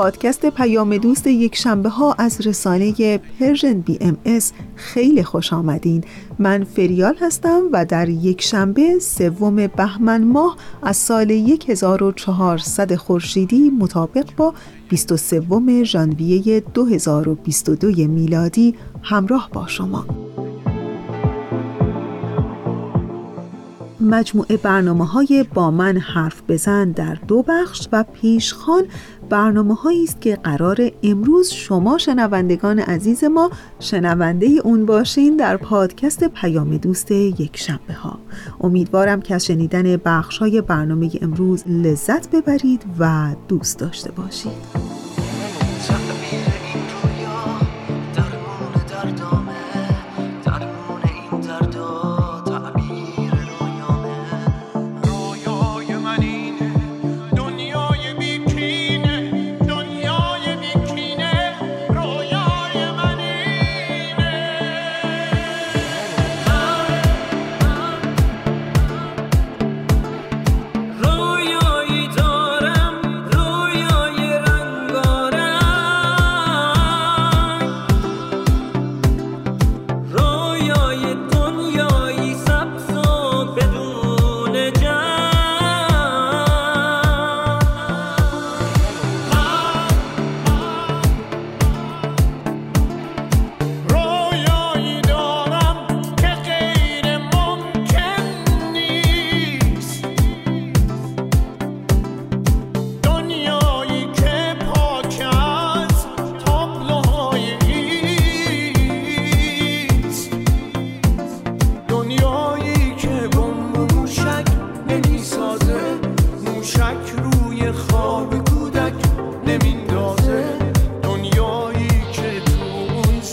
پادکست پیام دوست یک شنبه ها از رسانه Persian BMS خیلی خوش آمدین. من فریال هستم و در یک شنبه سوم بهمن ماه از سال 1400 خورشیدی مطابق با 23 ژانویه 2022 میلادی همراه با شما. مجموعه برنامه های با من حرف بزن در دو بخش و پیشخان برنامه هایی است که قرار امروز شما شنوندگان عزیز ما شنونده اون باشین در پادکست پیام دوست یک شنبه ها. امیدوارم که از شنیدن بخش های برنامه امروز لذت ببرید و دوست داشته باشید.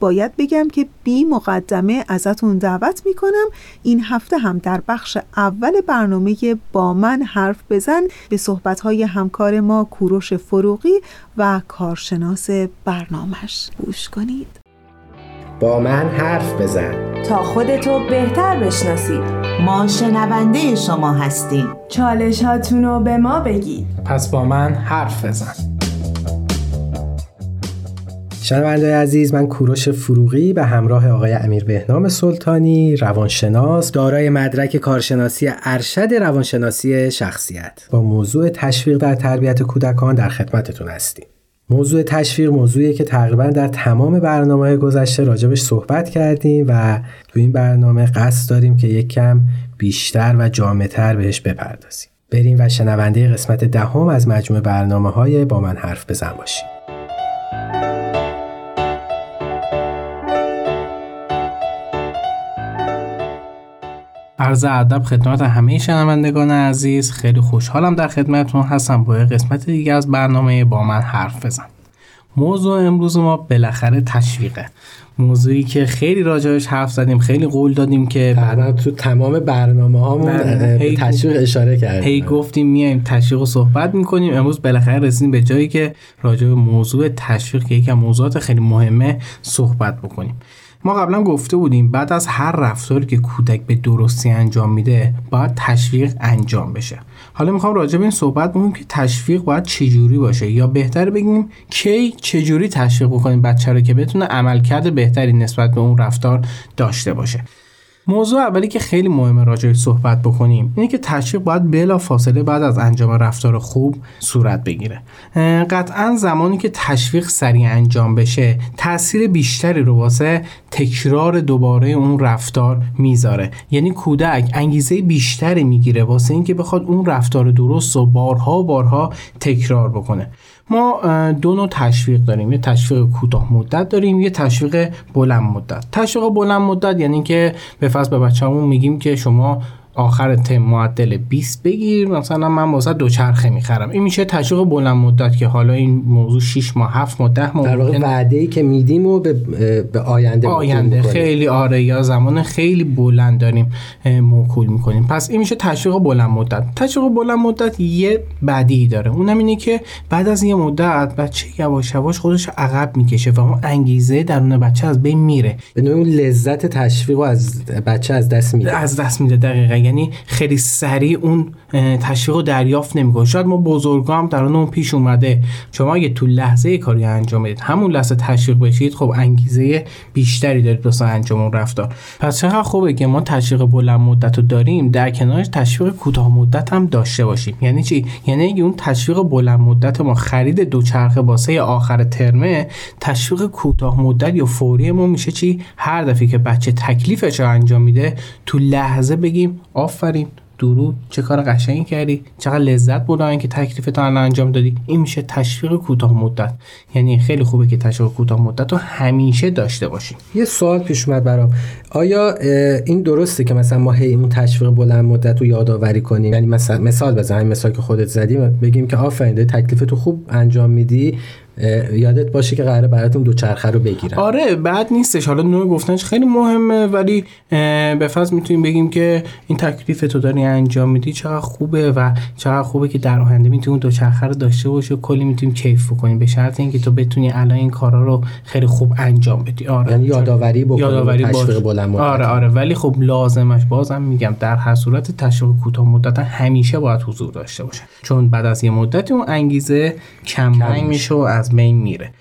باید بگم که بی مقدمه ازتون دعوت می‌کنم. این هفته هم در بخش اول برنامه با من حرف بزن به صحبتهای همکار ما کوروش فروغی و کارشناس برنامهش. گوش کنید. با من حرف بزن. تا خودتو بهتر بشناسید ما شنونده شما هستیم. چالش رو به ما بگید. پس با من حرف بزن. شنونده عزیز من کوروش فروغی به همراه آقای امیر بهنام سلطانی روانشناس دارای مدرک کارشناسی ارشد روانشناسی شخصیت. با موضوع تشویق در تربیت کودکان در خدمتتون هستیم. موضوع تشویق موضوعیه که تقریبا در تمام برنامه گذشته راجبش صحبت کردیم و تو این برنامه قصد داریم که یک کم بیشتر و جامعتر بهش بپردازیم. بریم و شنونده قسمت دهم از مجموع برنامه های با من حرف بزن باشیم. عرض ادب خدمت همه شنوندگان عزیز. خیلی خوشحالم در خدمتتون هستم. با قسمت دیگه از برنامه با من حرف بزن. موضوع امروز ما بالاخره تشویقه. موضوعی که خیلی راجعش حرف زدیم خیلی قول دادیم که بعد تو تمام برنامه هامون تشویق اشاره کردیم. هی گفتیم میایم تشویق رو صحبت می‌کنیم. امروز بالاخره رسیدیم به جایی که راجع به موضوع تشویق که از موضوعات خیلی مهمه صحبت بکنیم. ما قبلا گفته بودیم بعد از هر رفتاری که کودک به درستی انجام میده باید تشویق انجام بشه. حالا می‌خوام راجع به این صحبت بکنیم که تشویق باید چجوری باشه یا بهتر بگیم کی چجوری تشویق بکنیم بچه رو که بتونه عملکرد بهتری نسبت به اون رفتار داشته باشه. موضوع اولی که خیلی مهمه راجعش صحبت بکنیم اینه که تشویق باید بلا فاصله بعد از انجام رفتار خوب صورت بگیره. قطعا زمانی که تشویق سریع انجام بشه تاثیر بیشتری رو واسه تکرار دوباره اون رفتار می‌ذاره. یعنی کودک انگیزه بیشتری می‌گیره واسه اینکه بخواد اون رفتار درست و بارها و بارها تکرار بکنه. ما دو نوع تشویق داریم. یه تشویق کوتاه مدت داریم یه تشویق بلند مدت. تشویق بلند مدت یعنی که به فصل به بچه‌مون میگیم که شما آخر تم معدل 20 بگیر. مثلا من واسه دوچرخه می‌خرم. این میشه تشویق بلند مدت که حالا این موضوع 6 ماه 7 ماه 10 ماه در واقع وعده ای که میدیم و به, به آینده آینده. خیلی آره یا زمان خیلی بلند داریم موکول می‌کنیم. پس این میشه تشویق بلند مدت. تشویق بلند مدت یه بدی داره. اونم اینه که بعد از یه مدت بچه یواش یواش خودش عقب می‌کشه و اون انگیزه درون بچه از بین میره. به اون لذت تشویق از بچه از دست میده. از دست میده. دقیقاً. یعنی خیلی سریع اون تشویق رو دریافت نمی‌کنه. شاید ما بزرگا هم در اون پیش اومده. شما اگه تو لحظه کاری انجام بدید همون لحظه تشویق بشید خب انگیزه بیشتری دارید واسه انجام اون رفتار. پس چقدر خوبه که ما تشویق بلند مدت رو داریم در کنارش تشویق کوتاه مدت هم داشته باشیم. یعنی چی؟ یعنی اگه اون تشویق بلند مدت ما خرید دوچرخه واسه آخر ترمه تشویق کوتاه مدت یا فوری ما میشه چی؟ هر دفعه که بچه تکلیفش رو انجام میده تو لحظه بگیم آفرین. درود چه کار قشنگی کردی؟ چقدر لذت بردن که تکلیف تو انجام دادی. این میشه تشویق کوتاه مدت. یعنی خیلی خوبه که تشویق کوتاه مدت رو همیشه داشته باشیم یه سوال پیش اومد برام. آیا این درسته که مثلا ما هی اون تشویق بلند مدت رو یادآوری کنیم؟ یعنی مثلا مثال بزنیم مثال که خودت زدی بگیم که آفرین تکلیف تو خوب انجام میدی یادت باشه که قراره براتون دوچرخه رو بگیرم. آره بعد نیستش. حالا نوع گفتنش خیلی مهمه ولی به فرض می‌تونیم بگیم که این تکلیف تو داری انجام میدی. چقدر خوبه و چقدر خوبه که در آینده می‌تونی دوچرخه رو داشته باشی و کلی می‌تونیم کیف بکنیم به شرط اینکه تو بتونی الان این کارا رو خیلی خوب انجام بدی. آره. یعنی یادآوری بکنی یادآوری تشویق بلند مدت. آره آره. ولی خب لازمش بازم میگم در هر صورت تشویق کوتاه مدت همیشه باید حضور داشته باشه. چون بعد از یه مدتی اون انگیزه کم میشه و از بین میره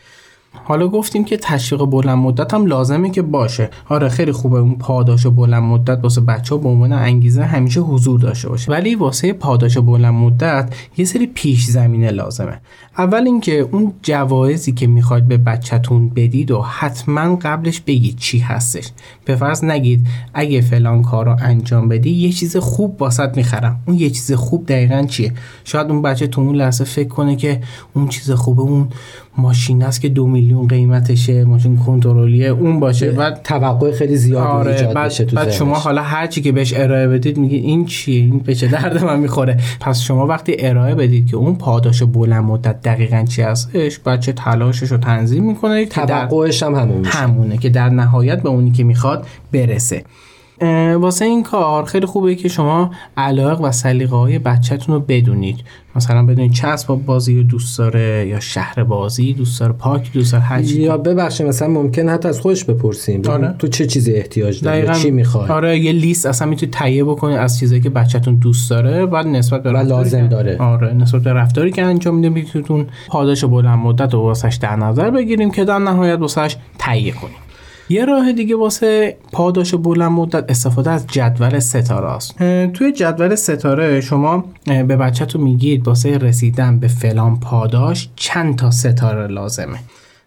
حالا گفتیم که تشویق بلند مدت هم لازمه که باشه. آره خیلی خوبه اون پاداش بلند مدت واسه بچه ها به عنوان انگیزه همیشه حضور داشته باشه. ولی واسه پاداش بلند مدت یه سری پیش زمینه لازمه. اول اینکه اون جوایزی که می‌خواید به بچهتون بدید و حتما قبلش بگید چی هستش. به فرض نگید اگه فلان کار رو انجام بدی یه چیز خوب واسط می‌خرم. اون یه چیز خوب دقیقا چیه؟ شاید اون بچه تو اون لحظه فکر کنه که اون چیز خوبه اون ماشین است که دو میلیون قیمتشه ماشین کنترلیه اون باشه بعد توقع خیلی زیاد آره ایجاد بعد, بشه تو بعد شما حالا هر چی که بهش ارائه بدید میگی این چیه؟ این به چه درد من می‌خوره؟ پس شما وقتی ارائه بدید که اون پاداش بلند مدت دقیقا چی هستش بچه تلاشش رو تنظیم می‌کنه توقعش هم همون میشه. همونه که در نهایت به اونی که می‌خواد برسه. واسه این کار خیلی خوبه که شما علاق و سلیقه های بچهتون رو بدونید. مثلا بدونید چه اسباب بازی رو دوست داره یا شهر بازی دوست داره پاک دوست داره هر یا ببخشید مثلا ممکن حتی از خودش بپرسیم. آره. تو چه چیزی احتیاج داری؟ چی می‌خوای؟ آره یه لیست اصلا می‌تونید تهیه بکنید از چیزایی که بچهتون دوست داره بعد نسبت به لازم داره. آره نسبت به رفتاری که انجام میده می‌تونید پاداش بلند مدت رو واسش در نظر بگیریم که در نهایت واسش تهیه کنیم. یه راه دیگه واسه پاداش بلند مدت استفاده از جدول ستاره است. توی جدول ستاره شما به بچهتون میگید واسه رسیدن به فلان پاداش چند تا ستاره لازمه.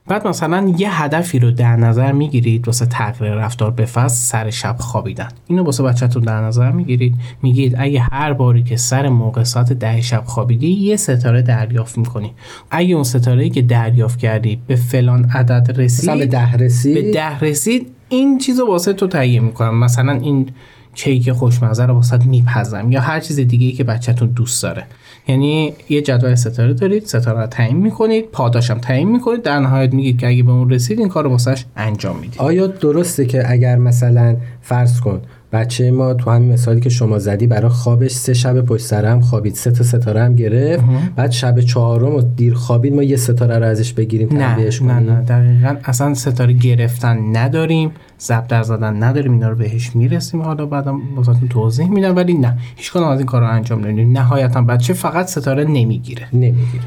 بعد مثلا یه هدفی رو در نظر می‌گیرید واسه تغییر رفتار به فصل سر شب خوابیدن. اینو واسه بچهتون در نظر می‌گیرید. میگید اگه هر باری که سر موقع ساعت ده شب خوابیدی یه ستاره دریافت می‌کنی. اگه اون ستاره که دریافت کردی به فلان عدد رسید به ده رسید؟ به ده رسید این چیز رو واسه تو تهیه می‌کنم. مثلا این کیک خوشمزه رو واسه میپزم یا هر چیز دیگه ای که بچهتون دوست داره. یعنی یه جدول ستاره دارید ستاره تعیین می‌کنید پاداشم تعیین می‌کنید در نهایت میگید که اگه به اون رسید این کار رو انجام می‌دید. آیا درسته که اگر مثلا فرض کن بچه ما تو همین مثالی که شما زدی برای خوابش سه شب پشت سر هم خوابید. سه تا ستاره هم گرفت. بعد شب چهارم و دیر خوابید ما یه ستاره رو ازش بگیریم نه نه نه. دقیقا اصلا ستاره گرفتن نداریم. ضبط در زدن نداریم. اینا رو بهش می‌رسیم. حالا بعدم واسهتون توضیح میدم. ولی نه. هیچ از این کار رو انجام نمیدیم. نهایتا بچه فقط ستاره نمی‌گیره. نمی‌گیره.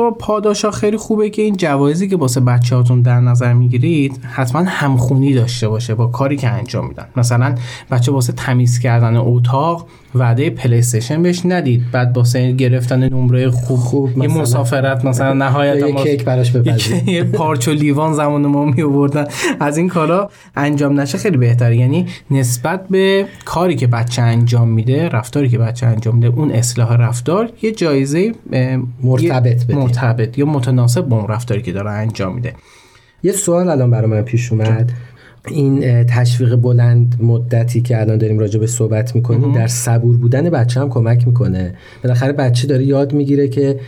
با پاداشا خیلی خوبه که این جوایزی که واسه بچه‌هاتون در نظر می‌گیرید حتما همخونی داشته باشه با کاری که انجام میدن. مثلا بچه واسه تمیز کردن اتاق وعده پلی استیشن بهش ندید. بعد واسه گرفتن نمره خوب, خوب یه مسافرت مثلا نهایت یه کیک براش یه پارچ و لیوان زمان ما می آوردن از این کارا انجام نشه خیلی بهتره. یعنی نسبت به کاری که بچه انجام میده رفتاری که بچه انجام میده اون اصلاح رفتار یه جایزه مرتبط مرتبط یا متناسب با اون رفتاری که داره انجام میده. یه سوال الان برای من پیش اومد. این تشویق بلند مدتی که الان داریم راجع به صحبت می‌کنیم در صبور بودن بچه هم کمک می‌کنه. بالاخره بچه داره یاد می‌گیره که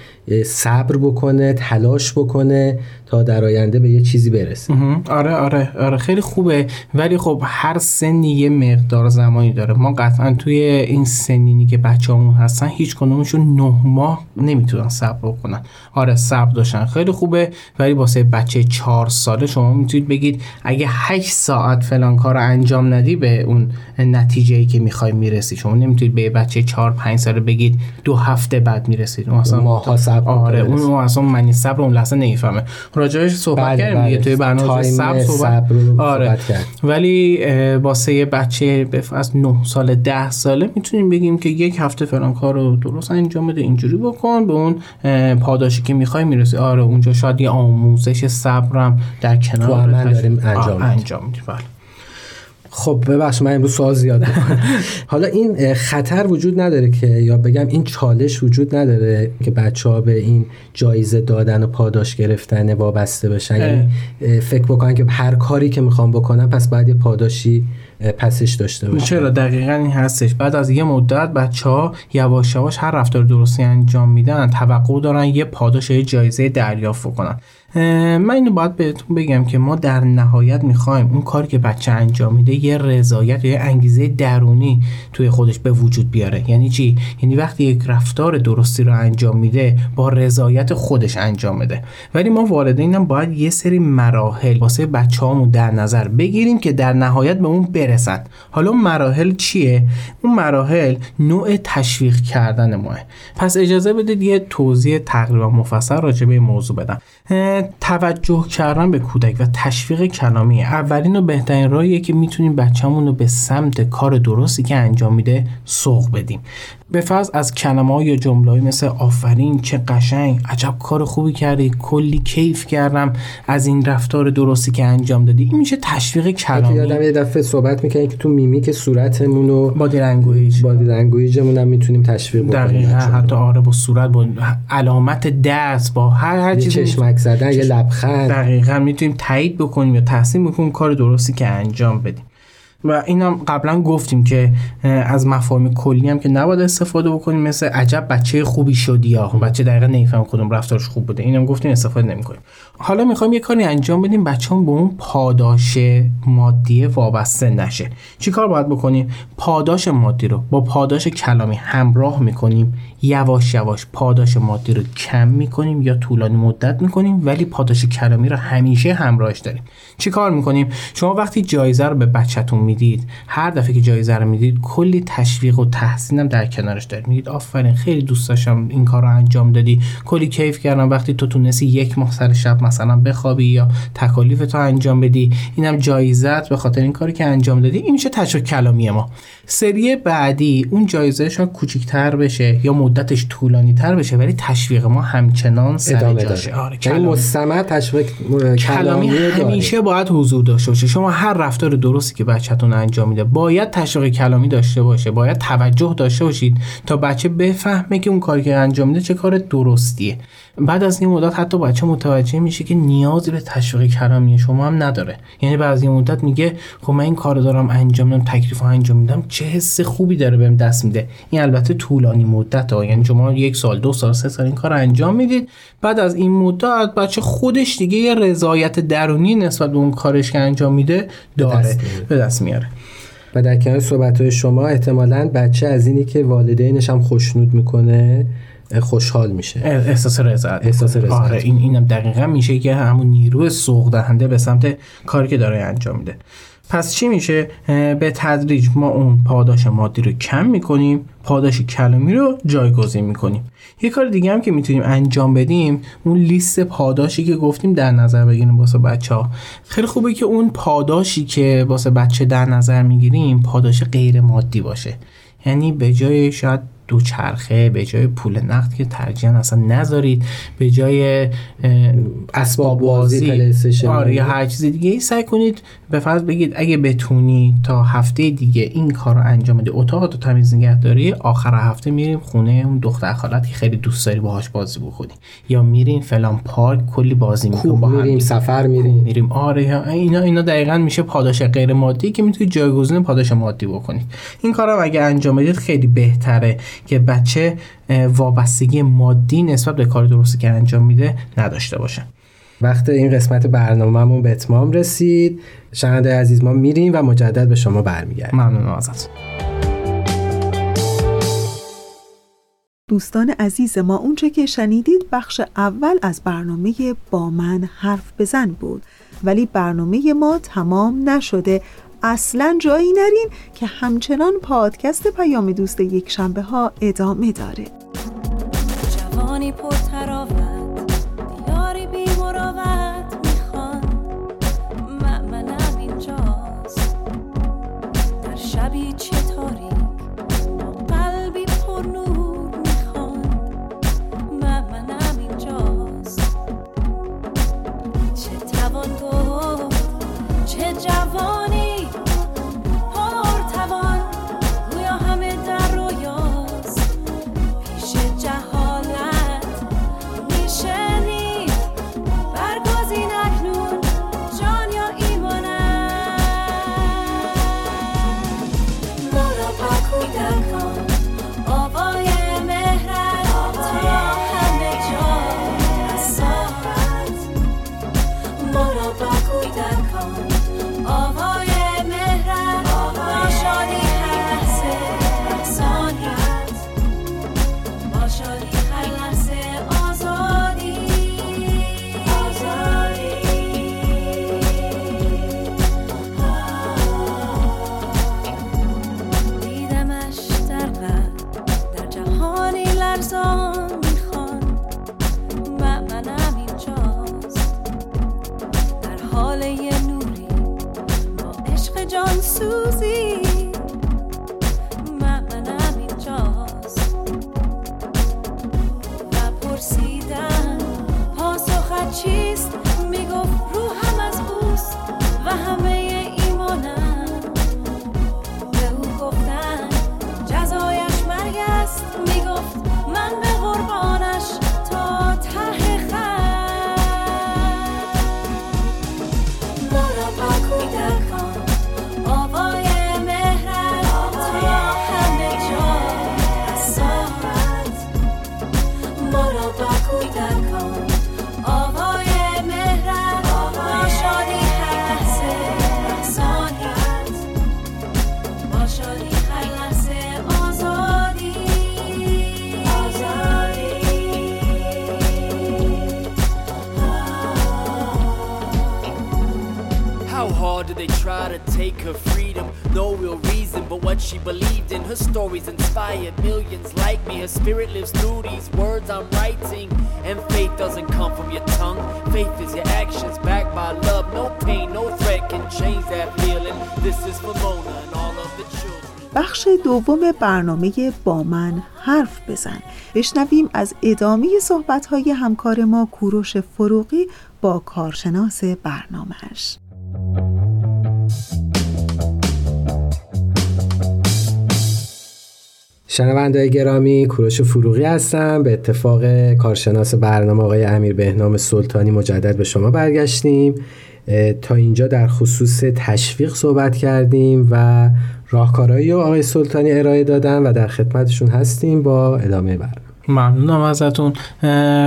صبر بکنه تلاش بکنه تا در آینده به یه چیزی برسه. آره آره آره. خیلی خوبه. ولی خب هر سنی یه مقدار زمانی داره. ما قطعا توی این سنینی که بچه‌مون هستن هیچ کدومشون نه ماه نمی‌تونن صبر بکنن. آره صبر داشتن. خیلی خوبه. ولی واسه بچه چهار ساله شما می‌تونید بگید اگه 8 ساعت فلان کار رو انجام ندی به اون نتیجه ای که می‌خوای می‌رسی. شما نمی‌تونید به بچه 4 5 ساله بگید دو هفته بعد می‌رسید. اون اصلا ماها صبر آره اون اصلا معنی صبر اون لحظه نمی‌فهمه. راجعش صحبت بله کردیم دیگه بله. توی برنامه صبر صحبت آره. کرد. ولی واسه بچه به از 9 سال 10 ساله می‌تونیم بگیم که یک هفته فلان کار رو درست انجام بده اینجوری بکن به اون پاداشی که می‌خوای می‌رسی. آره اونجا شاید یه آموزش صبرم در کنار داریم انجام انجام میدیم. بله. خب ببخش من امروز سوال زیاد حالا این خطر وجود نداره که یا بگم این چالش وجود نداره که بچه ها به این جایزه دادن و پاداش گرفتن وابسته بشن. یعنی فکر بکنن که هر کاری که می‌خوام بکنم پس باید یه پاداشی پسش داشته باشه چرا؟ دقیقا این هستش. بعد از یه مدت بچه ها یواش یواش هر رفتار درستی انجام میدن توقع دارن یه پاداش یه جایزه دریافت کنن من اینو باید بهتون بگم که ما در نهایت می‌خوایم اون کاری که بچه انجام میده یه رضایت یا یه انگیزه درونی توی خودش به وجود بیاره. یعنی چی؟ یعنی وقتی یک رفتار درستی رو انجام میده با رضایت خودش انجام میده. ولی ما والدینم باید یه سری مراحل واسه بچه‌هامون در نظر بگیریم که در نهایت به اون برسن. حالا مراحل چیه؟ اون مراحل نوع تشویق کردن ماه. پس اجازه بدید یه توضیح تقریبا مفصل راجع به موضوع بدم. توجه کردن به کودک و تشویق کلامی. اولین و بهترین راهیه که می‌تونیم بچه‌مون رو به سمت کار درستی که انجام میده سوق بدیم. به فرض از کلمه یا جمله مثل آفرین چه قشنگ عجب کار خوبی کردی کلی کیف کردم از این رفتار درستی که انجام دادی. این میشه تشویق کلامی. یادم یه دفعه صحبت می‌کنیم که تو میمیک صورتمون و body language body language مون هم می‌تونیم تشویق بکنیم. دقیقا حتی آره با صورت با علامت دست با هر هر چیزی. چشمک زدن یه لبخند. دقیقا می‌تونیم تایید بکنیم یا تحسین بکنیم کار درستی که انجام بدیم. و اینم قبلا گفتیم که از مفاهیم کلی هم که نباید استفاده بکنیم مثل عجب بچه خوبی شدی یا بچه دقیقا نمیفهم کدوم رفتارش خوب بوده. اینم گفتیم استفاده نمی‌کنیم. حالا می‌خوایم یه کاری انجام بدیم بچه هم به اون پاداش مادی وابسته نشه. چی کار باید بکنیم؟ پاداش مادی رو با پاداش کلامی همراه می‌کنیم یواش یواش پاداش مادی رو کم می‌کنیم یا طولانی مدت می‌کنیم ولی پاداش کلامی رو همیشه همراهش داریم. چی کار می‌کنیم؟ شما وقتی جایزه رو به بچهتون می‌دید هر دفعه که جایزه رو می‌دید کلی تشویق و تحسین هم در کنارش دارید. میگید آفرین خیلی دوست داشتم این کار رو انجام دادی. کلی کیف کردم. وقتی تو تونستی یک ماه سر شب مثلا بخوابی یا تکالیف تو انجام بدی اینم جایزت به خاطر این کاری که انجام دادی. این میشه تشویق کلامی ما. سری بعدی اون جایزه شاید کوچیک‌تر بشه یا مدتش طولانی تر بشه ولی تشویق ما همچنان سر جاشه. آره یعنی مستمر تشویق کلامی همیشه باید حضور داشته باشه. شما هر رفتار درستی که بچهتون انجام میده باید تشویق کلامی داشته باشه باید توجه داشته باشید تا بچه بفهمه که اون کاری که انجام میده چه کار درستیه. بعد از این مدت حتی بچه متوجه میشه که نیازی به تشویق کلامی شما هم نداره. یعنی بعد از این مدت میگه خب من این کار دارم انجام میدم تکلیف انجام میدم چه حس خوبی داره بهم دست میده. این البته طولانی مدت ها. یعنی شما یک سال دو سال سه سال این کار انجام می‌دید. بعد از این مدت بچه خودش دیگه یه رضایت درونی نسبت به اون کارش که انجام میده داره به دست میاره. و در کنار صحبت های شما احتمالا بچه از اینی که والدینش هم خوشنود می‌کنه خوشحال میشه. احساس رضایت. احساس رضایت. آره این اینم دقیقا میشه که همون نیروی سوق دهنده به سمت کاری که داره انجام میده. پس چی میشه؟ به تدریج ما اون پاداش مادی رو کم می‌کنیم پاداش کلامی رو جایگزین می‌کنیم. یه کار دیگه هم که می‌تونیم انجام بدیم اون لیست پاداشی که گفتیم در نظر بگیریم واسه بچه ها خیلی خوبه که اون پاداشی که واسه بچه در نظر می‌گیریم پاداش غیر مادی باشه. یعنی به جای شاید دو چرخه به جای پول نقد که ترجیحاً اصلا نذارید به جای اسباب بازی آره یا هر چیز دیگه ای سعی کنید به فرض بگید اگه بتونی تا هفته دیگه این کار رو انجام بده اتاق تو تمیز نگهداری آخر هفته میریم خونه اون دختر خالت که خیلی دوست داری باهاش بازی بکنی. یا میریم فلان پارک کلی بازی می‌کنیم با میریم سفر میریم. میریم. آره اینا اینا دقیقا میشه پاداش غیر مادی که می‌تونید جایگزین پاداش مادی بکنید. این کارم اگه انجام بدید خیلی بهتره. که بچه وابستگی مادی نسبت به کار درستی که انجام میده نداشته باشه وقت این قسمت برنامهمون به اتمام رسید. شنونده عزیز ما میریم و مجدد به شما برمیگردیم. ممنون ازت دوستان عزیز ما اونچه که شنیدید بخش اول از برنامه با من حرف بزن بود ولی برنامه ما تمام نشده. اصلا جایی نرین که همچنان پادکست پیام دوست یک شنبه ها ادامه داره. جوانی پرتراوت دیاری بی مراوت می‌خوان. مأمنم اینجاست. در شبی چه تاریک قلبی پر نور می‌خوان. مأمنم اینجاست. چه توان گفت چه جوانی No real reason but what she believed in. Her stories inspired millions like me. Her spirit lives through these words I'm writing. And faith doesn't come from your tongue. Faith is your actions backed by love. No pain, no threat can change that feeling. This is for Mona and all of the children. بخش دوم برنامه با من حرف بزن بشنویم از ادامه صحبت‌های همکار ما کوروش فروغی با کارشناس برنامهش شنوندای گرامی کوروش فروغی هستم. به اتفاق کارشناس برنامه آقای امیر بهنام سلطانی مجدد به شما برگشتیم. تا اینجا در خصوص تشویق صحبت کردیم و راهکارهایی رو آقای سلطانی ارائه دادن و در خدمتشون هستیم با ادامه برنامه. ممنونم ازتون.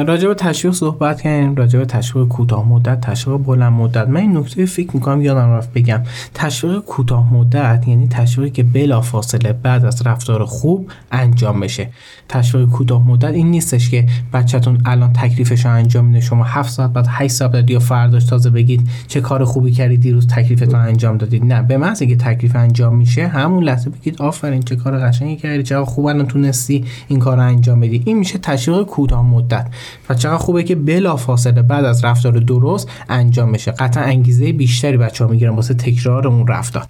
راجع به تشویق صحبت کردیم راجع به تشویق کوتاه مدت تشویق بلند مدت. من این نکته فکر می‌کنم یادم رفت بگم. تشویق کوتاه مدت یعنی تشویقی که بلا فاصله بعد از رفتار خوب انجام بشه. تشویق کوتاه مدت این نیستش که بچهتون الان تکلیفش رو انجام میده. شما 7 ساعت بعد 8 ساعت بعد یا فرداش تازه بگید چه کار خوبی کردی دیروز تکلیفتون انجام دادید. نه به محض اینکه تکلیف انجام میشه همون لحظه بگید آفرین چه کار قشنگی کردی چقدر خوب الان تونستی این کار انجام بدی. این میشه تشویق کوتاه مدت. و چقدر خوبه که بلا فاصله بعد از رفتار درست انجام بشه. قطعا انگیزه بیشتری بچه ها می‌گیرن واسه تکرار اون رفتار.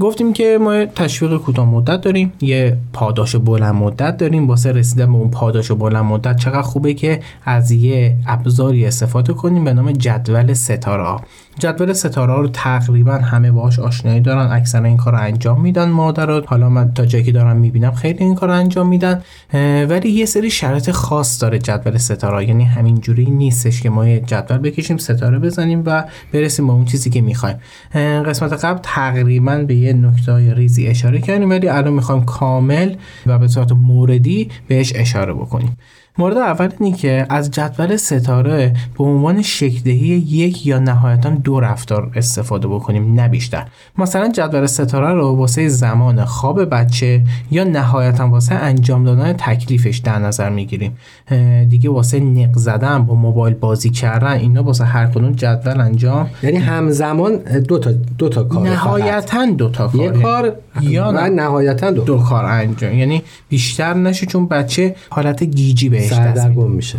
گفتیم که ما تشویق کوتاه مدت داریم یه پاداش بلند مدت داریم. واسه رسیدن به اون پاداش بلند مدت چقدر خوبه که از یه ابزاری استفاده کنیم به نام جدول ستاره جدول ستاره رو تقریبا همه باهاش آشنایی دارن اکثرا این کار رو انجام میدن مادرات حالا من تا جایی که دارم می‌بینم خیلی این کار رو انجام میدن. ولی یه سری شرایط خاص داره جدول ستاره. یعنی همینجوری نیستش که ما یه جدول بکشیم ستاره بزنیم و برسیم به اون چیزی که می‌خوایم. قسمت قبل تقریبا به یه نکته ریزی اشاره کردیم ولی الان می‌خوایم کامل و به صورت موردی بهش اشاره بکنیم. مورد اول اینه که از جدول ستاره به عنوان شکلدهی یک یا نهایتا دو رفتار استفاده بکنیم نه بیشتر. مثلا جدول ستاره رو واسه زمان خواب بچه یا نهایتا واسه انجام دادن تکلیفش در نظر می‌گیریم. دیگه واسه نق زدن با موبایل بازی کردن اینا واسه هر کدوم جدول انجام. یعنی همزمان دو تا دو تا کار نهایتا دو تا کار. یه کار یا نهایتا دو, دو کار. انجام. یعنی بیشتر نشه چون بچه حالت گیجی بهش سردرگم میشه.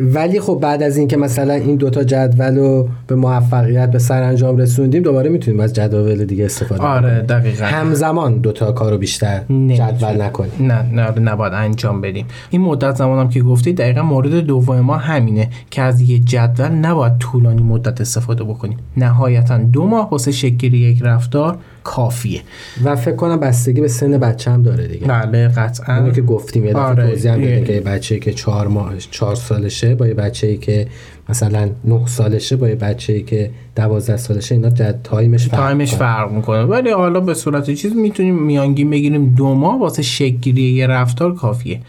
ولی خب بعد از اینکه مثلا این دوتا جدول رو به موفقیت به سرانجام رسوندیم دوباره می‌تونیم از جدول دیگه استفاده آره دقیقا. همزمان دوتا کارو بیشتر جدول نکنیم. نه نه نباید انجام بدیم. این مدت زمانم که گفتی دقیقا مورد دوم ما همینه که از یه جدول نباید طولانی مدت استفاده بکنیم. نهایتا دو ماه واسه شکل یک رفتار کافیه. و فکر کنم بستگی به سن بچه هم داره دیگه. بله قطعا. اینو که گفتیم یه دفعه آره، توضیح هم که بچه که چهار ماه چهار سالشه با یه بچه که مثلا نه سالشه با یه بچه که دوازده سالشه اینا جد time ش فرق time ش. فرق می‌کنه. ولی حالا به صورت چیز می‌تونیم میانگین بگیریم دو ماه واسه شکلگیری یه رفتار کافیه.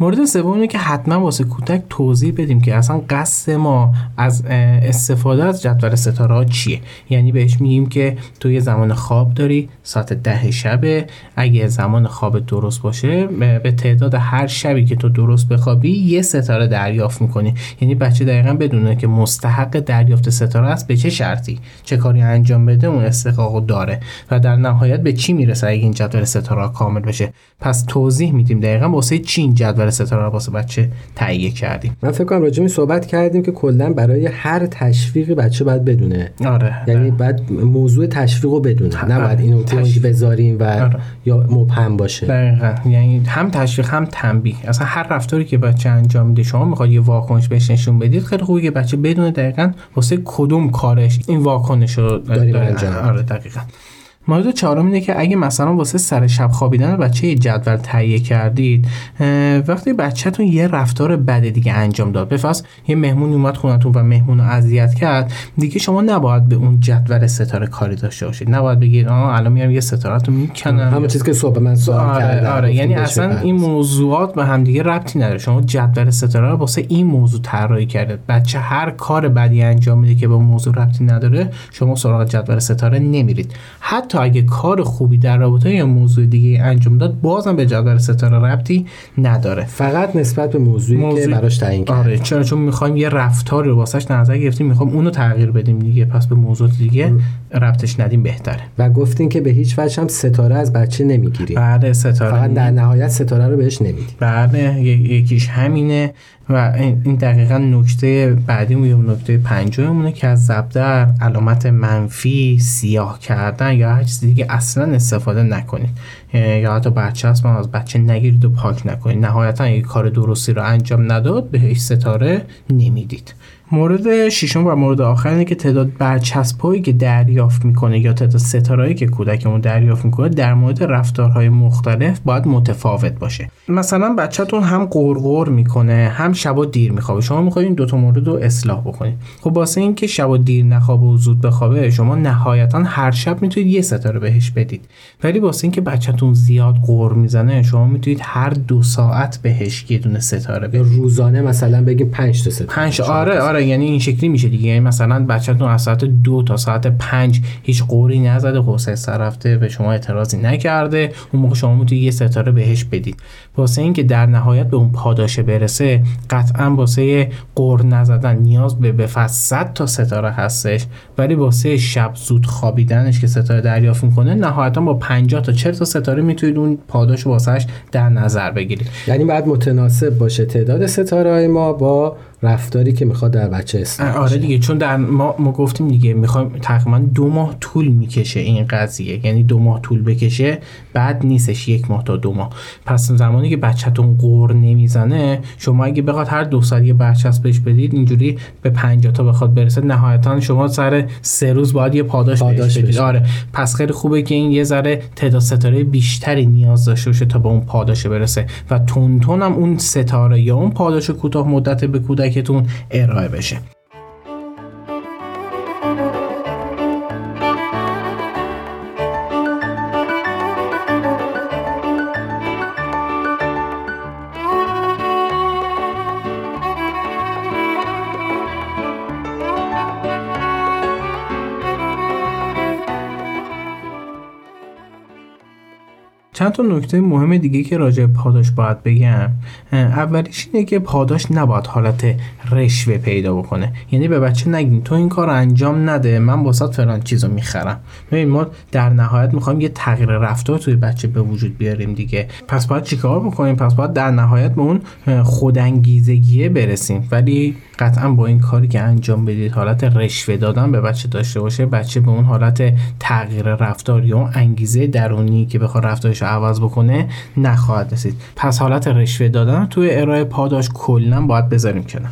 مورد سوم اینه که حتما واسه کودک توضیح بدیم که اصلا قصد ما از استفاده از جدول ستاره ها چیه. یعنی بهش میگیم که تو یه زمان خواب داری ساعت ده شبه. اگه زمان خواب درست باشه به تعداد هر شبی که تو درست بخوابی یه ستاره دریافت می‌کنی. یعنی بچه دقیقا بدونه که مستحق دریافت ستاره است به چه شرطی. چه کاری انجام بده اون استحقاق داره. و در نهایت به چی می‌رسه اگه این جدول ستاره کامل بشه؟ پس توضیح میدیم دقیقا واسه چی این جدول ستاره رو واسه بچه تهیه کردیم. من فکر کنم راجع این صحبت کردیم که کلا برای هر تشویقی بچه باید بدونه. آره. یعنی بعد موضوع تشویق رو بدونه. نباید این نکته تشویق. بذاریم و آره. یا مبهم باشه. دقیقا. یعنی هم تشویق هم تنبیه. اصلا هر رفتاری که بچه انجام میده شما می‌خواد یه واکنش بهش نشون بدید خیلی خوبه که بچه بدونه دقیقا واسه کدوم کارش این واکنش رو داریم. انجام. آره دقیقا. مورد چهارم اینه که اگه مثلا واسه سر شب خوابیدن بچه یه جدول تهیه کردید وقتی بچهتون یه رفتار بد دیگه انجام داد بفرض یه مهمون اومد خونتون و مهمون رو اذیت کرد دیگه شما نباید به اون جدول ستاره کاری داشته باشید. نباید بگید آه الان میام یه ستاره رو می‌کنم. همون چیزی که صبح من سوال آره کردم آره. یعنی اصلا بپردازیم. این موضوعات به همدیگه ربطی نداره. شما جدول ستاره رو واسه این موضوع طراحی کرده بچه هر کار بدی انجام میده که به اون موضوع ربطی نداره شما سراغ جدول ستاره نمیرید. حتی اگه کار خوبی در رابطه یا موضوع دیگه انجام داد بازم به جدول ستاره ربطی نداره. فقط نسبت به موضوعی که موضوع- براش تعیین کرد آره چرا؟ چون می‌خوایم یه رفتاری رو واسش نظر گرفتیم می‌خوایم اونو تغییر بدیم دیگه پس به موضوع دیگه ربطش ندیم بهتره. و گفتین که به هیچ وجه هم ستاره از بچه نمی‌گیریم بعد ستاره فقط در نهایت ستاره رو بهش نمیدیم بله یکیش همینه. و این دقیقا نکته بعدی یا نکته پنجمونه که از زبدر علامت منفی سیاه کردن یا هر چیزی دیگه اصلا استفاده نکنید. اه، یا حتی بچه هست من از بچه نگیرید و پاک نکنید. نهایتا اگه کار درستی رو انجام نداد بهش ستاره نمی‌دید. مورد ششم و مورد آخر اینه که تعداد برچسبایی که دریافت می‌کنه یا تعداد ستارهایی که کودکمون دریافت می‌کنه در مورد رفتارهای مختلف باید متفاوت باشه. مثلا بچهتون هم قرقر می‌کنه هم شبا دیر میخوابه. شما می‌خواید این دوتا مورد رو اصلاح بکنید خب واسه اینکه شبا دیر نخوابه و زود بخوابه شما نهایتا هر شب می‌تونید یه ستاره بهش بدید. ولی واسه اینکه بچهتون زیاد قور می‌زنه شما می‌تونید هر دو ساعت بهش یه دونه ستاره بدید. روزانه مثلا بگیم 5 تا ستاره. پنج آره آره. یعنی این شکلی میشه دیگه. یعنی مثلا بچهتون از ساعت دو تا ساعت پنج هیچ قوری نزده حسین سر به شما اعتراضی نکرده. اون موقع شما می‌تونید یه ستاره بهش بدید. واسه اینکه در نهایت به اون پاداشه برسه قطعا واسه قور نزدن نیاز به به فصل 100 تا ستاره هستش. ولی واسه شب زود خوابیدنش که ستاره دریافت می‌کنه نهایتا با 50 تا 40 تا ستاره می‌تونید اون پاداش واسش در نظر بگیرید. یعنی باید متناسب باشه تعداد ستاره های ما با رفتاری که می‌خواد در بچه اصلاح آره دیگه چون در ما ما گفتیم دیگه می‌خوایم تقریبا دو ماه طول می‌کشه این قضیه. یعنی دو ماه طول بکشه بعد نیستش یک ماه تا دو ماه. پس زمانی که بچهتون قور نمی‌زنه شما اگه بخواد هر دو سال یه برچسب بهش بدید اینجوری به 50 تا بخواد برسه نهایتا شما سر سه روز باید یه پاداش, پاداش بهش بدید. آره. پس خیلی خوبه که این یه ذره تعداد ستاره بیشتری نیاز داشته باشه تا به اون پاداش برسه. و تون تون هم اون ستاره یا اون پاداش کوتاه مدت به کودکتون ارائه بشه. چند تا نکته مهم دیگه که راجع به پاداش باید بگم اولیش اینه که پاداش نباید حالت رشوه پیدا بکنه. یعنی به بچه نگین تو این کار انجام نده من واسات فلان چیزو می‌خرم. ببین ما در نهایت می‌خوایم یه تغییر رفتار توی بچه به وجود بیاریم دیگه. پس باید چیکار بکنیم؟ پس باید در نهایت به اون خودانگیزگیه برسیم. ولی قطعا با این کاری که انجام بدید حالت رشوه دادن به بچه داشته باشه بچه به اون حالت تغییر رفتار یا اون انگیزه درونی که بخواد رفتارش رو عوض بکنه نخواهد رسید. پس حالت رشوه دادن توی ارائه پاداش کلا باید بذاریم کنار.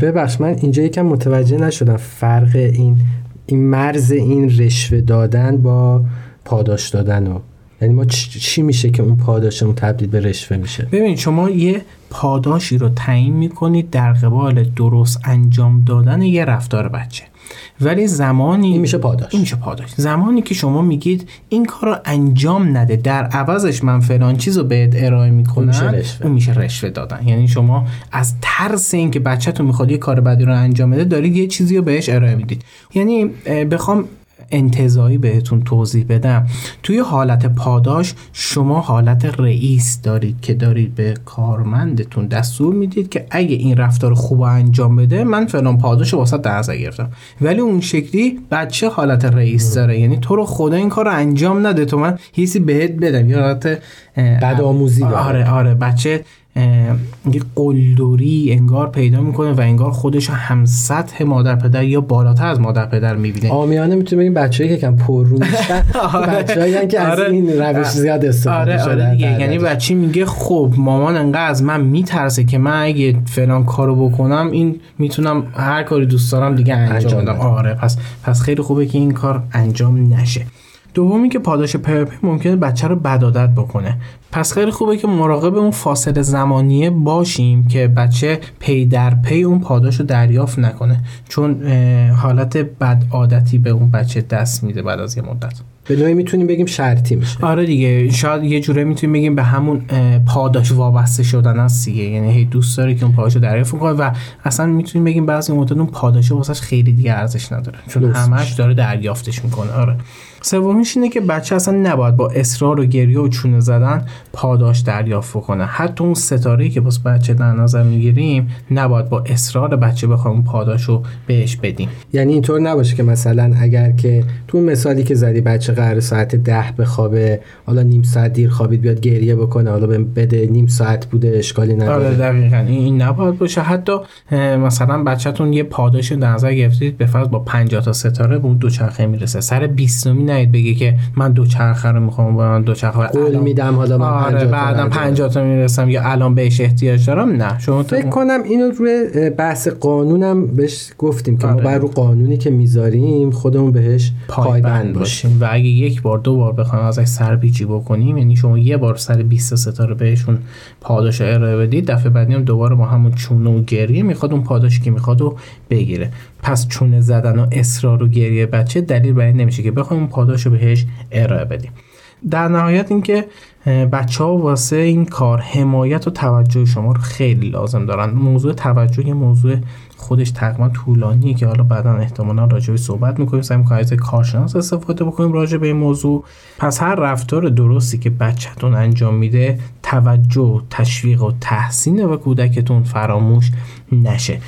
ببخش من اینجا یکم متوجه نشدم فرق این این مرز این رشوه دادن با پاداش دادن و یعنی ما چی میشه که اون پاداشمون تبدیل به رشوه میشه؟ ببین شما یه پاداشی رو تعیین می‌کنید در قبال درست انجام دادن یه رفتار بچه. ولی زمانی این میشه پاداش. این میشه پاداش. زمانی که شما میگید این کار رو انجام نده در عوضش من فلان چیز رو بهت ارائه می‌کنم اون میشه رشوه. اون میشه رشوه دادن. یعنی شما از ترس اینکه بچهتون می‌خواد یه کار بدی رو انجام بده دارید یه چیزی رو بهش ارائه می‌دید. یعنی بخوام انتظایی بهتون توضیح بدم. توی حالت پاداش شما حالت رئیس دارید که دارید به کارمندتون دستور می‌دید که اگه این رفتار خوب انجام بده من فلان پاداش واسه در نظر گرفتم. ولی اون شکلی بچه حالت رئیس داره. یعنی تو رو خدا این کار رو انجام نده. تو من حیثی بهت بدم. یا حالت اه، بدآموزی داره. آره آره بچه یه قلدری انگار پیدا می‌کنه و انگار خودش رو هم سطح مادر پدر یا بالاتر از مادر پدر می‌بینه آمیانه می‌تونیم بگیم بچه‌ای که کم پررو میشن بچه‌ای که از آره. این روش زیاد استفاده آره شده آره. یعنی بچه میگه خب مامان انقدر از من میترسه که من اگه فلان کارو بکنم این می‌تونم هر کاری دوست دارم دیگه انجام, بدم. آره پس پس خیلی خوبه که این کار انجام نشه دومی که پاداش پی در پی ممکنه بچه رو بد عادت بکنه. پس خیلی خوبه که مراقب اون فاصله زمانیه باشیم که بچه پی در پی اون پاداش رو دریافت نکنه. چون حالت بد عادتی به اون بچه دست میده بعد از یه مدت. به نوعی می‌تونیم بگیم شرطی میشه. آره دیگه شاید یه جوره می‌تونیم بگیم به همون پاداش وابسته شدن است دیگه یعنی هی دوست داره که اون پاداش رو دریافت کنه و اصلا می‌تونیم بگیم بعضی موقع اون پاداش واسش خیلی دیگه ارزش نداره. چون. همش داره دریافتش می‌کنه. آره. سومیش اینه که بچه اصلا نباید با اصرار و گریه و چونه زدن پاداش دریافت کنه حتی اون ستاره که باز بچه در نظر می‌گیریم نباید با اصرار بچه بخوایم اون پاداش رو بهش بدیم. یعنی اینطور نباشه که مثلا اگر که تو مثالی که زدی بچه قرار ساعت ده بخوابه حالا نیم ساعت دیر خوابید بیاد گریه بکنه حالا بده نیم ساعت بوده اشکالی آره نداره دقیقا. این نباید باشه. حتی مثلا بچهتون یه پاداش در نظر گرفتید به فرض با 50 تا ستاره به اون دوچرخه می‌رسه. سر 20 نید بگه که من دوچرخه رو می‌خوام با من دوچرخه قول الان- میدم حالا من آره 50 تا بعدم انجام 50 تا می‌رسم یا الان بهش احتیاج دارم؟ نه شما تو فکر کنم اینو روی بحث قانونم بهش گفتیم که ما آره. باید رو قانونی که می‌ذاریم خودمون بهش پایبند باشیم. باشیم. و اگه یک بار دو بار بخوایم ازش سرپیچی بکنیم یعنی شما یه بار سر 20 ستاره بهشون پاداش ارائه بدید دفعه بعدی هم دوباره با همون چونه و گریه می‌خواد اون پاداشی که می‌خواد رو بگیره. پس چونه زدن و اصرار و گریه بچه دلیل بر این نمیشه که بخوایم اون پاداش رو بهش ارائه بدیم. در نهایت اینکه بچه ها واسه این کار حمایت و توجه شما رو خیلی لازم دارن. موضوع توجه یه موضوع خودش تقریبا طولانیه که حالا بعدا احتمالا راجع به صحبت می‌کنیم. سعی می‌کنیم از کارشناس استفاده بکنیم راجع به این موضوع. پس هر رفتار درستی که بچهتون انجام میده توجه تشویق و تحسین به کودکتون فراموش نشه.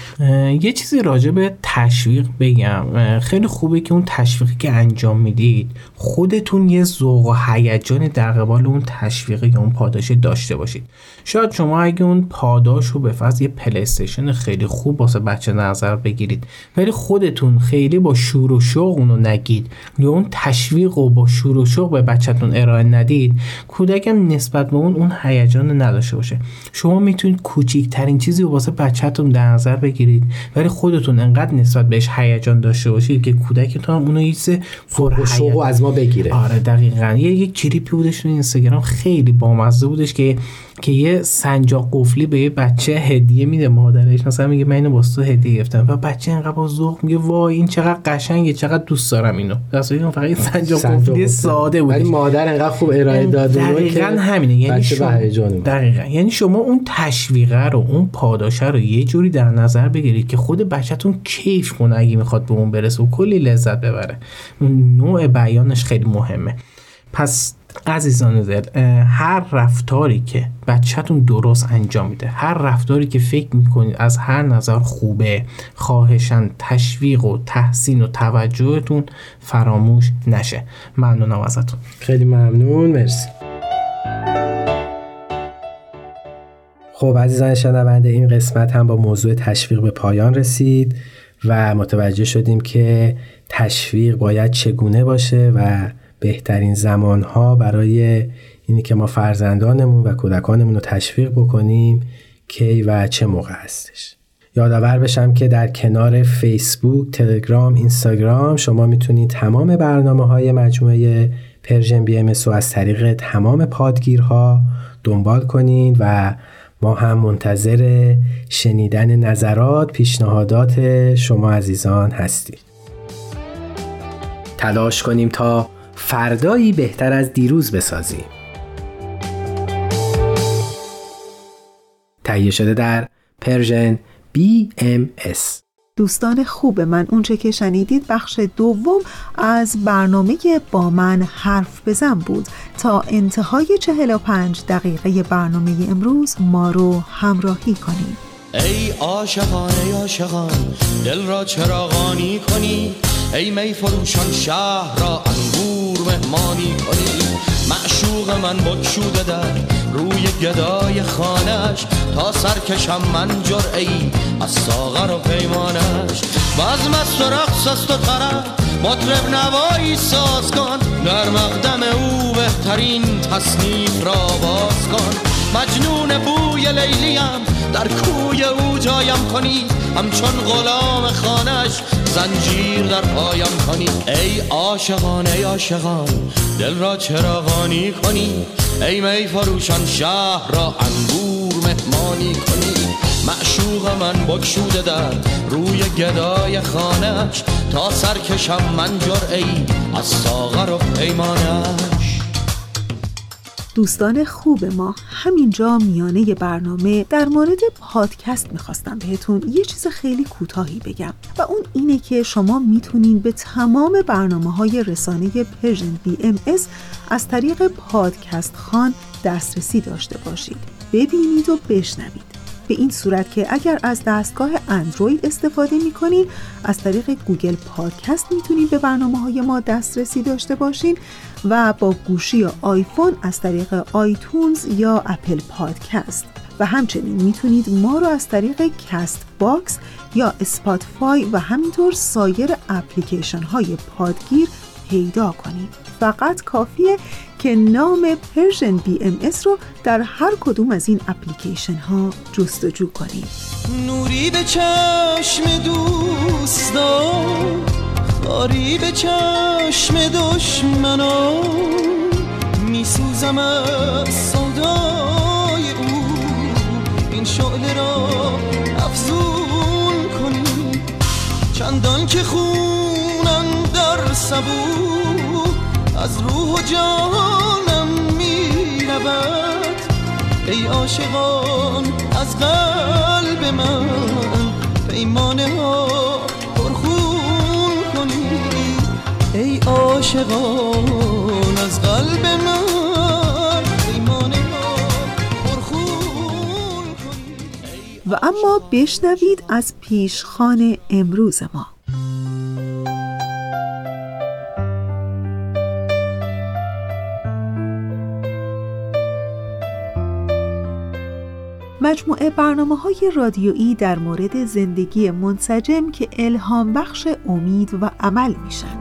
یه چیزی راجع به تشویق بگم. خیلی خوبه که اون تشویقی که انجام می‌دید خودتون یه ذوق و هیجانی در قبال اون تشویق یا اون پاداش داشته باشید. شاید شما اگه اون پاداش رو به فرض یه پلی استیشن خیلی خوب واسه بچه نظر بگیرید ولی خودتون خیلی با شور و شوق اونو نگید یا اون تشویق رو با شور و شوق به بچهتون ارائه ندید کودکم نسبت به اون اون هیجان نداشته باشه. شما می‌تونید کوچیکترین چیزی رو واسه بچهتون در نظر بگیرید. ولی خودتون انقدر نسبت بهش هیجان داشته باشید که کودکتون هم اونو یه ذوق و از ما بگیره. آره دقیقا. یه یک کلیپی بودش تو اینستاگرام خیلی بامزه بودش که که یه سنجاق قفلی به یه بچه هدیه میده مادرش. مثلا میگه من اینو واسه تو هدیه گرفتم. و بچه انقدر با ذوق میگه وای این چقدر قشنگه چقدر دوست دارم اینو. که اون فقط سنجاق قفلی. ساده بود ولی مادر انقدر خوب ارائه داده اونو دقیقا همینه. یعنی شما. دقیقا. یعنی شما اون تشویقه رو اون پاداشه رو یه جوری در نظر بگیرید که خود بچهتون کیف کنه اگه می‌خواد به اون برسه و کلی لذت ببره. اون نوع بیانش خیلی مهمه. پس عزیزان دل هر رفتاری که بچهتون درست انجام میده هر رفتاری که فکر می‌کنید از هر نظر خوبه خواهشن تشویق و تحسین و توجهتون فراموش نشه. ممنونم ازتون. خیلی ممنون مرسی. خب عزیزان شنونده این قسمت هم با موضوع تشویق به پایان رسید و متوجه شدیم که تشویق باید چگونه باشه و بهترین زمانها برای اینی که ما فرزندانمون و کودکانمون رو تشویق بکنیم کی و چه موقع هستش یادآور بشم که در کنار فیسبوک، تلگرام، اینستاگرام شما می‌تونید تمام برنامه های مجموعه Persian BMS از طریق تمام پادگیرها دنبال کنید و ما هم منتظر شنیدن نظرات، پیشنهادات شما عزیزان هستیم. تلاش کنیم تا فردایی بهتر از دیروز بسازیم. تهیه شده در پرژن BMS دوستان خوب من اونچه که شنیدید بخش دوم از برنامه با من حرف بزن بود. تا انتهای 45 دقیقه برنامه امروز ما رو همراهی کنید. ای عاشقان ای عاشقان دل را چراغانی کنی. ای می فروشان شهر را انگور مهمانی کنی معشوق من بکشوده در روی گدای خانش تا سرکشم من جرعی از ساغر و پیمانش بزم است و رقص است و طرب مطرب نوایی ساز کن. در مقدم او بهترین تصنیف را باز کن. مجنون بوی لیلیم در کوی او جایم کنی همچون غلام خانش زنجیر در پایم کنی ای عاشقان ای عاشقان دل را چراغانی کنی؟ ای می فروشان شهر را انگور مهمانی کنی؟ معشوق من بگشوده در روی گدای خانه‌اش تا سرکشم من جرعه‌ای از ساغر و پیمانه‌اش دوستان خوب ما همینجا میانه برنامه در مورد پادکست می‌خواستم بهتون یه چیز خیلی کوتاهی بگم و اون اینه که شما می‌تونین به تمام برنامه های رسانه Persian BMS از طریق پادکست‌خوان دسترسی داشته باشید. ببینید و بشنوید. به این صورت که اگر از دستگاه اندروید استفاده می‌کنین از طریق Google Podcast می‌تونید به برنامه های ما دسترسی داشته باشین و با گوشی آیفون از طریق iTunes یا Apple Podcast. و همچنین می‌تونید ما رو از طریق Castbox یا Spotify و همینطور سایر اپلیکیشن های پادگیر پیدا کنید. فقط کافیه که نام Persian BMS رو در هر کدوم از این اپلیکیشن ها جستجو کنید نوری به چشم دوستان خاری به چشم دشمنان. میسوزم از سودای او این شعله را افزون کنی. چندان که خونم در سبو از روح و جانم می‌رود. ای عاشقان از قلب من پیمانه ها پرخون کنید ای عاشقان از قلب من و اما بشنوید از پیشخان امروز ما. مجموعه برنامه های رادیویی در مورد زندگی منسجم که الهام بخش امید و عمل میشن.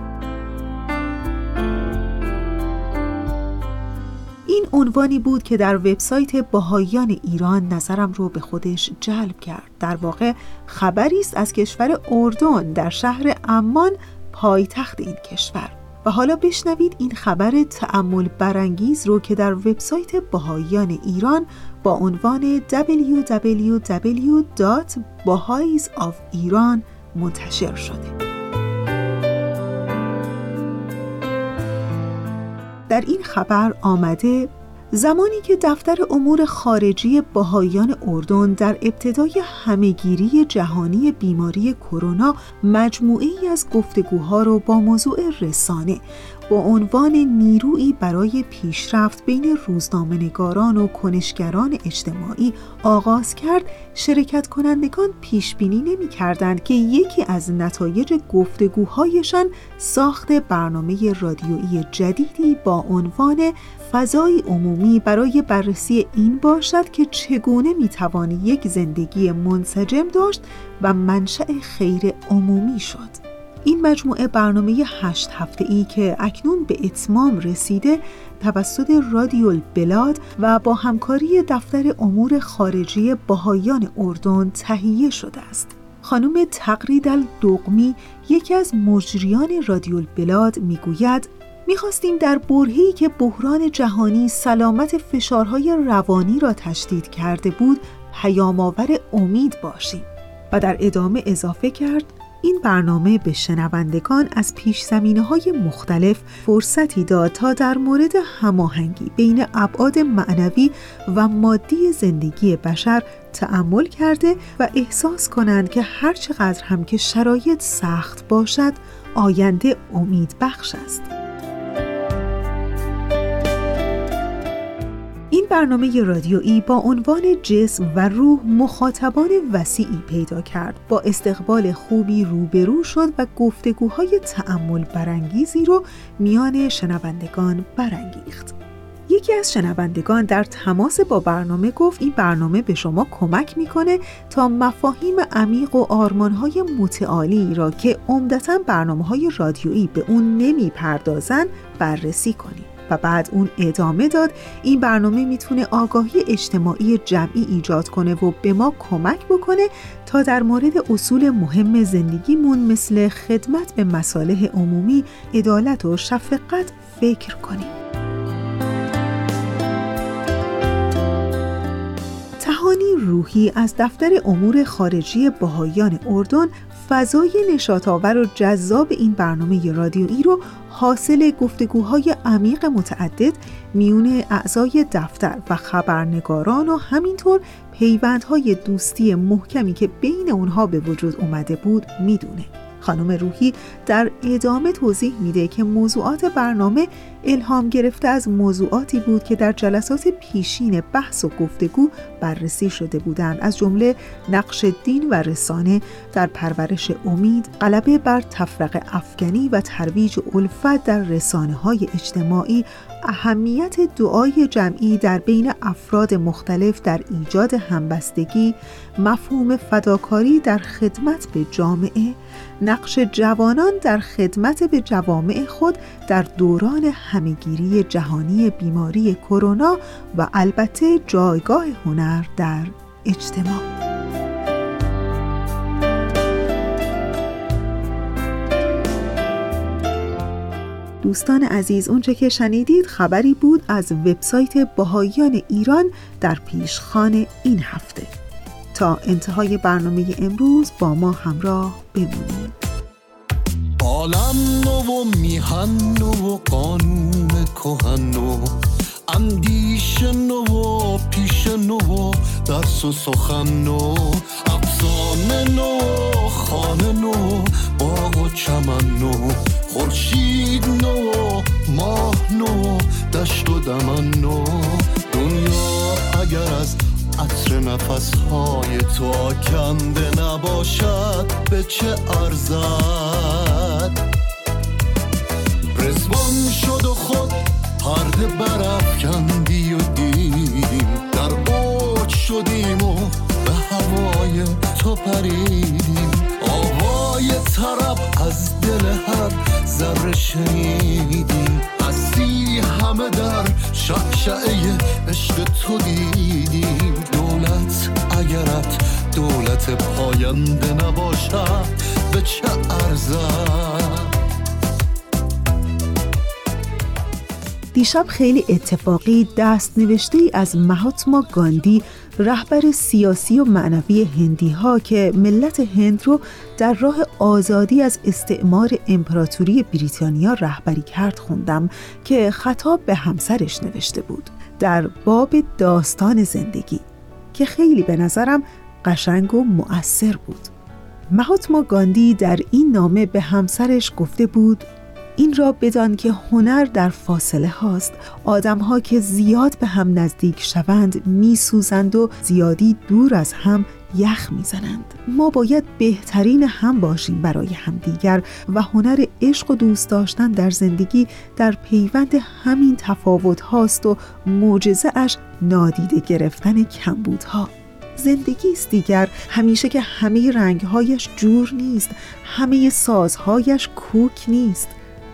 این عنوانی بود که در وبسایت باهایان ایران نظرم رو به خودش جلب کرد. در واقع خبری است از کشور اردن در شهر عمان پایتخت این کشور. و حالا بشنوید این خبر تأمل برانگیز رو که در وبسایت باهایان ایران با عنوان www.bahaisofiran منتشر شده. در این خبر آمده زمانی که دفتر امور خارجی باهایان اردن در ابتدای همهگیری جهانی بیماری کرونا مجموعه ای از گفتگوها را با موضوع رسانه با عنوان نیرویی برای پیشرفت بین روزنامه‌نگاران و کنشگران اجتماعی آغاز کرد شرکت کنندگان پیش بینی نمی کردند که یکی از نتایج گفتگوهایشان ساخت برنامه رادیویی جدیدی با عنوان فضای عمومی برای بررسی این باشد که چگونه می‌توان یک زندگی منسجم داشت و منشأ خیر عمومی شد. این مجموعه برنامه هشت هفته ای که اکنون به اتمام رسیده توسط رادیو بلاد و با همکاری دفتر امور خارجی باهایان اردن تهیه شده است. خانم تقریدل دقمی یکی از مجریان رادیو بلاد می‌گوید می‌خواستیم در برهی که بحران جهانی سلامت فشارهای روانی را تشدید کرده بود پیامآور امید باشیم و در ادامه اضافه کرد این برنامه به شنوندگان از پیش زمینه های مختلف فرصتی داد تا در مورد هماهنگی بین ابعاد معنوی و مادی زندگی بشر تأمل کرده و احساس کنند که هرچقدر هم که شرایط سخت باشد آینده امید بخش است. برنامه رادیویی با عنوان جسم و روح مخاطبان وسیعی پیدا کرد با استقبال خوبی روبرو شد و گفتگوهای تأمل برانگیزی رو میان شنوندگان برانگیخت یکی از شنوندگان در تماس با برنامه گفت این برنامه به شما کمک می‌کنه تا مفاهیم عمیق و آرمانهای متعالی را که عمدتا برنامه های رادیویی به اون نمی‌پردازن بررسی کنید. و بعد اون ادامه داد این برنامه می‌تونه آگاهی اجتماعی جمعی ایجاد کنه و به ما کمک بکنه تا در مورد اصول مهم زندگیمون مثل خدمت به مصالح عمومی، عدالت و شفقت فکر کنیم. تهانی روحی از دفتر امور خارجی باهایان اردن فضای نشاتآور و جذاب این برنامه رادیویی رو حاصل گفتگوهای عمیق متعدد میون اعضای دفتر و خبرنگاران و همینطور پیوندهای دوستی محکمی که بین اونها به وجود اومده بود می‌دونه. خانم روحی در ادامه توضیح میده که موضوعات برنامه الهام گرفته از موضوعاتی بود که در جلسات پیشین بحث و گفتگو بررسی شده بودند. از جمله نقش دین و رسانه در پرورش امید غلبه بر تفرق افغانی و ترویج الفت در رسانه های اجتماعی اهمیت دعای جمعی در بین افراد مختلف در ایجاد همبستگی مفهوم فداکاری در خدمت به جامعه نقش جوانان در خدمت به جوامع خود در دوران همهگیری جهانی بیماری کرونا و البته جایگاه هنر در اجتماع. دوستان عزیز اونچه که شنیدید خبری بود از وبسایت باهایان ایران در پیشخان این هفته. تا انتهای برنامه امروز با ما همراه بمونید. عالم نو و میهن نو و قانون کهن نو اندیش نو و پیش نو درس و سخن نو افسانه نو خانه نو باغ و چمن نو خورشید نو ماه نو دشت و دمن نو دنیا اگر از عطر نفس های تو آکنده نباشد به چه ارزد؟ رزوان شد و خود پرده برافکندی و دیدیم در اوج شدیم و به هوای تو پریدیم آوای طرب از دل هر ذره شنیدیم. همه در شعشعه عشق تو دیدیم. دولت اگرت دولت پاینده نباشد به چه ارزد دیشب خیلی اتفاقی دست نوشته ای از مهاتما گاندی رهبر سیاسی و معنوی هندی ها که ملت هند رو در راه آزادی از استعمار امپراتوری بریتانیا رهبری کرد خوندم که خطاب به همسرش نوشته بود. در باب داستان زندگی که خیلی به نظرم قشنگ و مؤثر بود. مهاتما گاندی در این نامه به همسرش گفته بود این را بدان که هنر در فاصله هاست. آدم ها که زیاد به هم نزدیک شوند می سوزند و زیادی دور از هم یخ می‌زنند. ما باید بهترین هم باشیم برای همدیگر و هنر عشق و دوست داشتن در زندگی در پیوند همین تفاوت هاست و معجزه اش نادیده گرفتن کمبودها. زندگی است دیگر. همیشه که همه رنگهایش جور نیست همه سازهایش کوک نیست.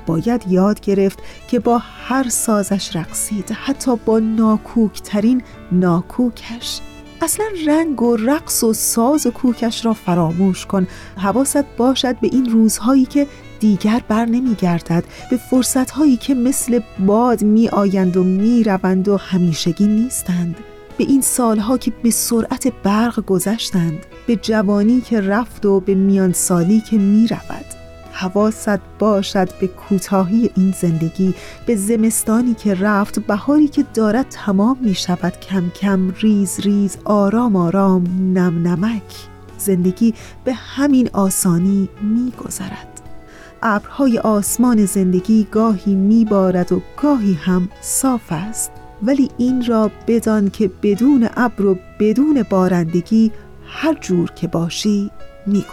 باید یاد گرفت که با هر سازش رقصید حتی با ناکوکترین ناکوکش. اصلا رنگ و رقص و ساز و کوکش را فراموش کن. حواست باشد به این روزهایی که دیگر بر نمی گردد به فرصتهایی که مثل باد می آیند و می روند و همیشگی نیستند. به این سالها که به سرعت برق گذشتند به جوانی که رفت و به میان سالی که می رود حواست باشد به کوتاهی این زندگی به زمستانی که رفت بهاری که دارد تمام می شود کم کم ریز ریز آرام آرام نم نمک. زندگی به همین آسانی می گذرد ابرهای آسمان زندگی گاهی می بارد و گاهی هم صاف است. ولی این را بدان که بدون ابر و بدون بارندگی هر جور که باشی می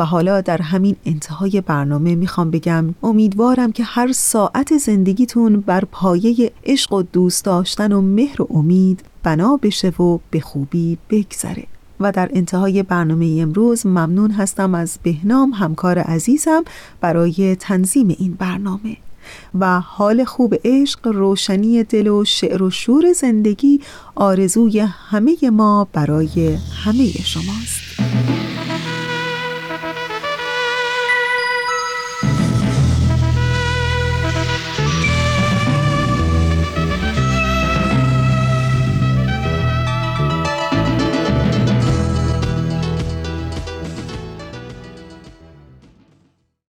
و حالا در همین انتهای برنامه می‌خوام بگم امیدوارم که هر ساعت زندگیتون بر پایه عشق و دوست داشتن و مهر و امید بنا بشه و به خوبی بگذره. و در انتهای برنامه امروز ممنون هستم از بهنام همکار عزیزم برای تنظیم این برنامه. و حال خوب عشق روشنی دل و شعر و شور زندگی آرزوی همه ما برای همه شماست.